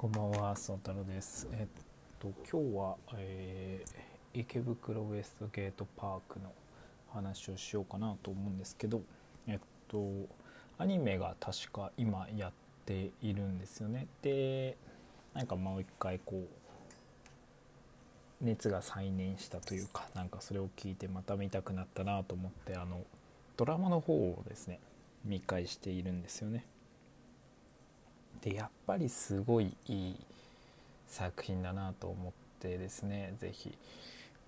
こんばんは、そ太郎です。えっと、今日は、えー池袋ウエストゲートパークの話をしようかなと思うんですけど、えっと、アニメが確か今やっているんですよね。で、なんかもう一回こう、熱が再燃したというか、なんかそれを聞いてまた見たくなったなと思って、あの、ドラマの方をですね、見返しているんですよね。でやっぱりすごいいい作品だなと思ってですね是非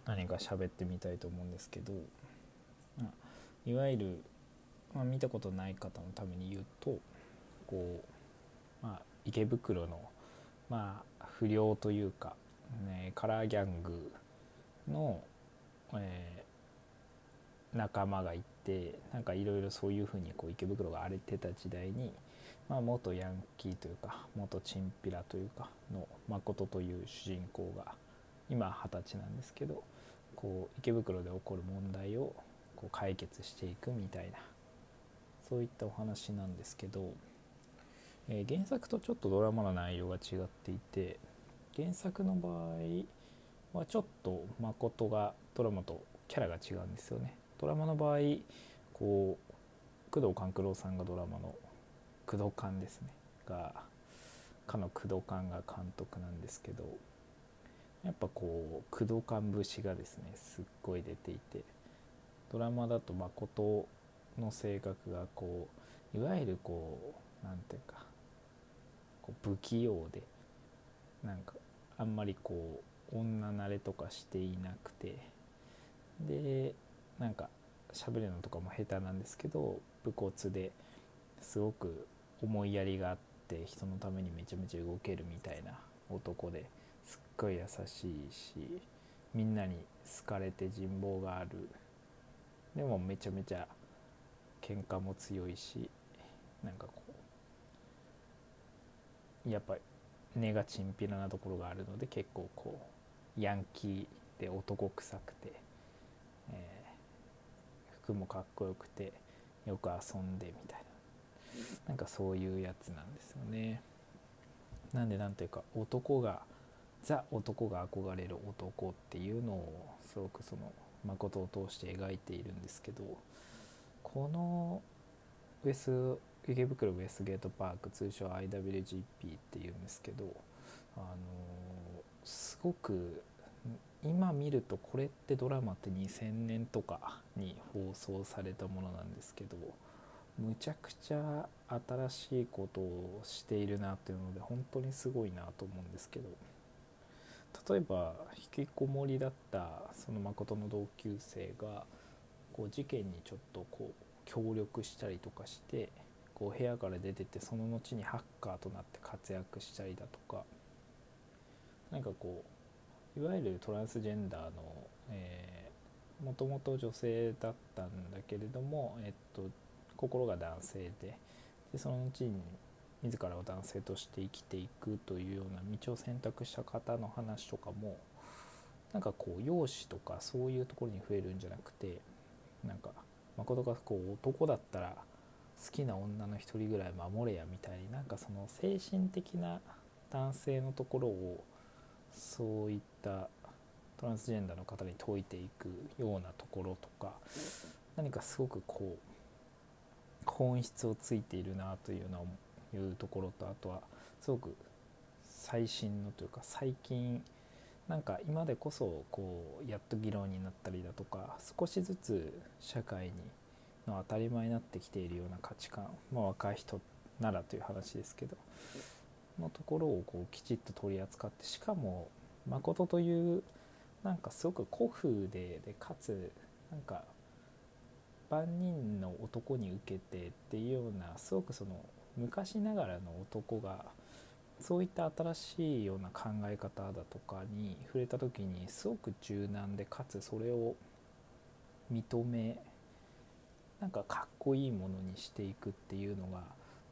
何か喋ってみたいと思うんですけど、まあいわゆる、まあ、見たことない方のために言うとこう、まあ、池袋の、まあ、不良というか、ね、カラーギャングの、えー仲間がいてなんかいろいろそういうふうにこう池袋が荒れてた時代に、まあ、元ヤンキーというか元チンピラというかの誠という主人公が今二十歳なんですけどこう池袋で起こる問題をこう解決していくみたいなそういったお話なんですけど、えー原作とちょっとドラマの内容が違っていて原作の場合はちょっと誠がドラマとキャラが違うんですよね。ドラマの場合こう工藤官九郎さんがドラマの工藤官ですね。がかの工藤官が監督なんですけどやっぱこう工藤官節がですねすっごい出ていてドラマだと誠の性格がこういわゆるこうなんていうかこう不器用でなんかあんまりこう女慣れとかしていなくてでなんか喋るのとかも下手なんですけど武骨ですごく思いやりがあって人のためにめちゃめちゃ動けるみたいな男ですっごい優しいしみんなに好かれて人望がある。でもめちゃめちゃ喧嘩も強いしなんかこうやっぱ根がチンピラなところがあるので結構こうヤンキーで男臭くて、えー服もかっこよくてよく遊んでみたいな。なんかそういうやつなんですよね。なんでなんていうか男がザ男が憧れる男っていうのをすごくその誠を通して描いているんですけどこのウェス池袋ウェスゲートパーク通称 IWGP っていうんですけどあのすごく今見るとこれってドラマって2000年とかに放送されたものなんですけどむちゃくちゃ新しいことをしているなっていうので本当にすごいなと思うんですけど。例えば引きこもりだったその誠の同級生がこう事件にちょっとこう協力したりとかしてこう部屋から出ててその後にハッカーとなって活躍したりだとか。なんかこういわゆるトランスジェンダーの、えもともと女性だったんだけれども、えっと、心が男性ででその後に自らを男性として生きていくというような道を選択した方の話とかもなんかこう容姿とかそういうところに増えるんじゃなくてなんか誠がこう男だったら好きな女の一人ぐらい守れやみたいになんかその精神的な男性のところをそういったトランスジェンダーの方に説いていくようなところとか何かすごくこう本質をついているなというのいうところとあとはすごく最新のというか最近なんか今でこそこうやっと議論になったりだとか少しずつ社会にの当たり前になってきているような価値観、まあ、若い人ならという話ですけどのところをこうきちっと取り扱ってしかも誠というなんかすごく古風ででかつなんか万人の男に受けてっていうようなすごくその昔ながらの男がそういった新しいような考え方だとかに触れた時にすごく柔軟でかつそれを認めなんかかっこいいものにしていくっていうのが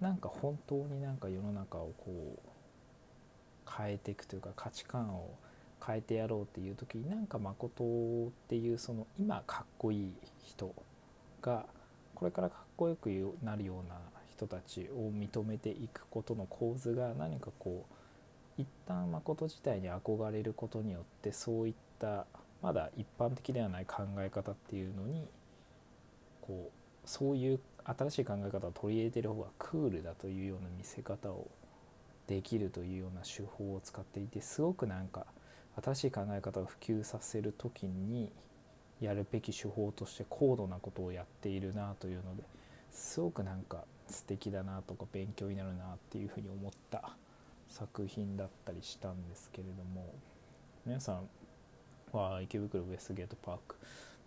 なんか本当になんか世の中をこう変えていくというか価値観を変えてやろうっていう時になんか誠っていうその今かっこいい人がこれからかっこよくなるような人たちを認めていくことの構図が何かこう一旦誠自体に憧れることによってそういったまだ一般的ではない考え方っていうのにこうそういう新しい考え方を取り入れてる方がクールだというような見せ方をできるというような手法を使っていてすごくなんか新しい考え方を普及させる時にやるべき手法として高度なことをやっているなというのですごくなんか素敵だなとか勉強になるなっていうふうに思った作品だったりしたんですけれども皆さんは池袋ウエストゲートパーク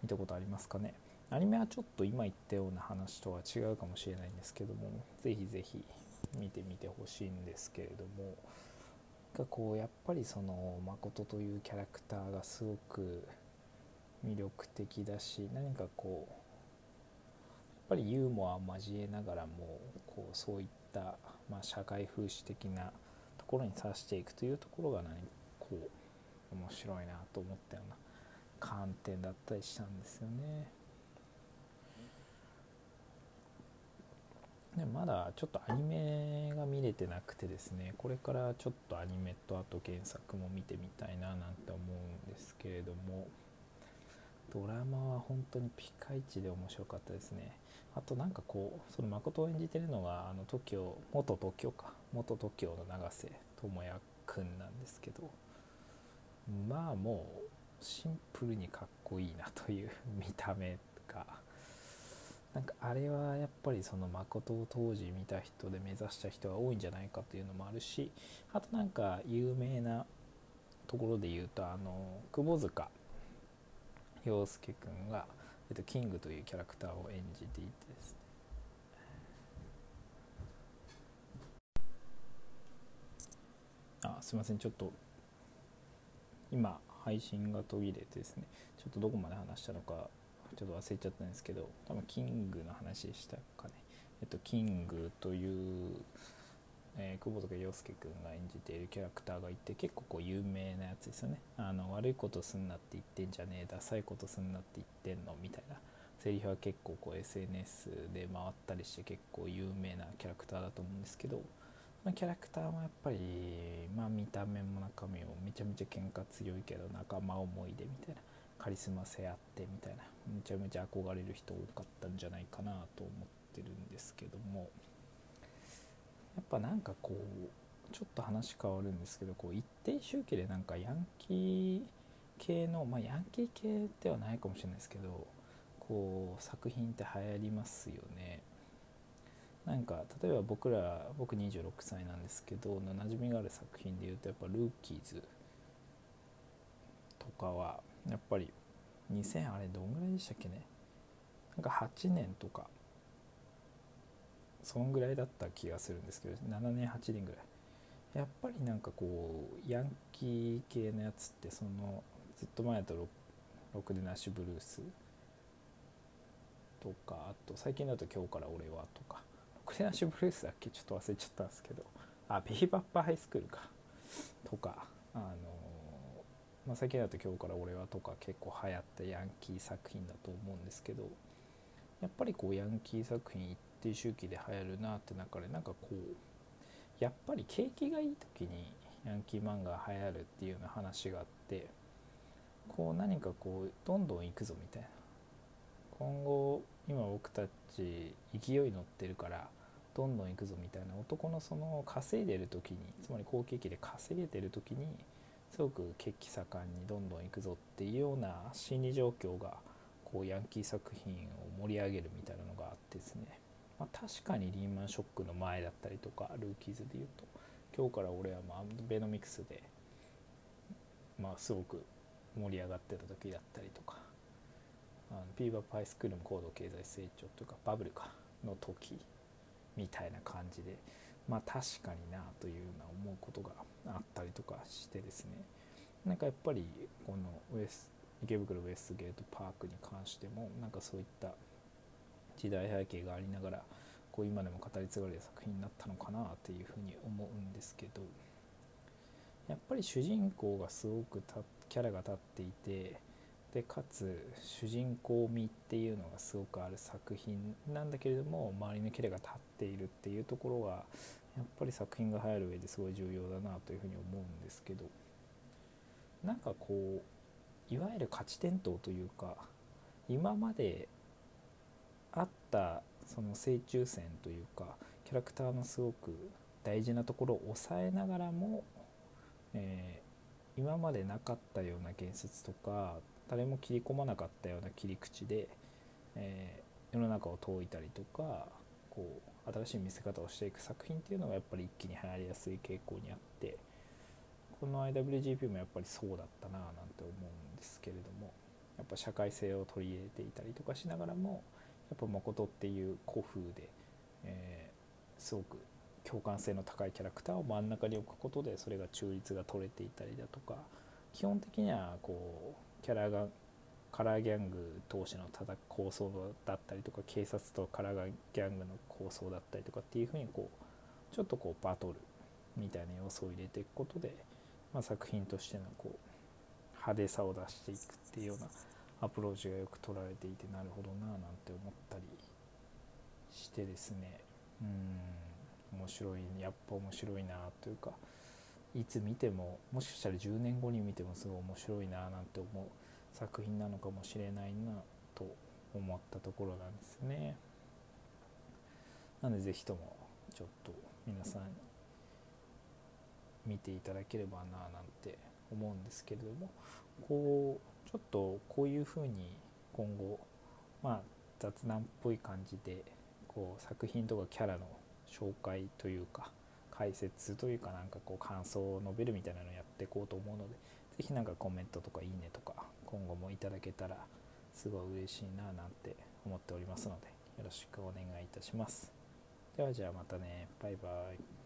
見たことありますかね？アニメはちょっと今言ったような話とは違うかもしれないんですけどもぜひぜひ見てみてほしいんですけれどもがこうやっぱりその誠というキャラクターがすごく魅力的だし何かこうやっぱりユーモアを交えながらもこうそういった、まあ、社会風刺的なところに指していくというところが何こう面白いなと思ったような観点だったりしたんですよね。でまだちょっとアニメが見れてなくてですねこれからちょっとアニメとあと原作も見てみたいななんて思うんですけれどもドラマは本当にピカイチで面白かったですね。あとなんかこうその誠を演じてるのがあの TOKIO 元 TOKIO か。元 TOKIO の永瀬智也くんなんですけど。まあもうシンプルにかっこいいなという 見た目が。なんかあれはやっぱりその誠を当時見た人で目指した人が多いんじゃないかというのもあるしあとなんか有名なところで言うとあの窪塚洋介君が、えっと、キングというキャラクターを演じていてですね。あすいませんちょっと今配信が途切れてですね。ちょっとどこまで話したのかちょっと忘れちゃったんですけど多分キングの話でしたかね。えっとキングという、えー、久保塚洋介君が演じているキャラクターがいて結構こう有名なやつですよね。あの悪いことすんなって言ってんじゃねえダサいことすんなって言ってんのみたいなセリフは結構こう SNS で回ったりして結構有名なキャラクターだと思うんですけど、まあ、キャラクターもやっぱり、まあ、見た目も中身もめちゃめちゃ喧嘩強いけど仲間思い出みたいなカリスマ性あってみたいなめちゃめちゃ憧れる人多かったんじゃないかなと思ってるんですけども。やっぱなんかこうちょっと話変わるんですけどこう一定周期でなんかヤンキー系のまあヤンキー系ではないかもしれないですけどこう作品って流行りますよね。なんか例えば僕ら僕26歳なんですけど馴染みがある作品でいうとやっぱルーキーズとかはやっぱり2000あれどんぐらいでしたっけね。なんか8年とかそんぐらいだった気がするんですけど7年8年ぐらい。やっぱりなんかこうヤンキー系のやつってそのずっと前だとロックでナッシュブルース。とかあと最近だと「今日から俺は」とか。ロクでナッシュブルースだっけ？ちょっと忘れちゃったんですけど。あベイバッパーハイスクールか。とかあのまあ、最近だと「今日から俺は」とか結構流行ったヤンキー作品だと思うんですけどやっぱりこうヤンキー作品一定周期で流行るなって中でなんかこうやっぱり景気がいい時にヤンキー漫画が流行るっていうような話があってこう何かこうどんどん行くぞみたいな。今後今僕たち勢い乗ってるからどんどん行くぞみたいな男のその稼いでる時につまり好景気で稼げてる時にすごく血気盛んにどんどん行くぞっていうような心理状況がこうヤンキー作品を盛り上げるみたいなのがあってですね、まあ、確かにリーマンショックの前だったりとかルーキーズでいうと今日から俺はまあベノミクスでまあすごく盛り上がってた時だったりとかあのピーバーパイスクールも高度経済成長というかバブルかの時みたいな感じでまあ確かになというような思うことがあったりとかしてですね。なんかやっぱりこのウエス池袋ウエストゲートパークに関してもなんかそういった時代背景がありながらこう今でも語り継がれる作品になったのかなっていうふうに思うんですけどやっぱり主人公がすごくキャラが立っていてでかつ主人公味っていうのがすごくある作品なんだけれども周りのキャラが立っているっていうところがやっぱり作品が流行る上ですごい重要だなというふうに思うんですけどなんかこういわゆる勝ち点灯というか今まであったその正中線というかキャラクターのすごく大事なところを抑えながらも、えー、今までなかったような言説とか誰も切り込まなかったような切り口で、えー、世の中を問いたりとかこう新しい見せ方をしていく作品っていうのがやっぱり一気に流行りやすい傾向にあってこの IWGP もやっぱりそうだったななんて思うんですけれどもやっぱ社会性を取り入れていたりとかしながらもやっぱ誠っていう古風で、えー、すごく共感性の高いキャラクターを真ん中に置くことでそれが中立が取れていたりだとか基本的にはこうキャラがカラーギャング同士の戦構想だったりとか警察とカラーギャングの構想だったりとかっていうふうにこうちょっとこうバトルみたいな要素を入れていくことで、まあ、作品としてのこう派手さを出していくっていうようなアプローチがよく取られていてなるほどななんて思ったりしてですね。うん。面白いやっぱ面白いなというかいつ見てももしかしたら10年後に見てもすごい面白いななんて思う作品なのかもしれないなと思ったところなんですね。なので是非ともちょっと皆さん見ていただければななんて思うんですけれども。こうちょっとこういうふうに今後まあ雑談っぽい感じでこう作品とかキャラの紹介というか解説というかなんかこう感想を述べるみたいなのをやっていこうと思うので是非何かコメントとかいいねとか今後もいただけたらすごい嬉しいななんて思っておりますのでよろしくお願いいたします。ではじゃあまたねバイバイ。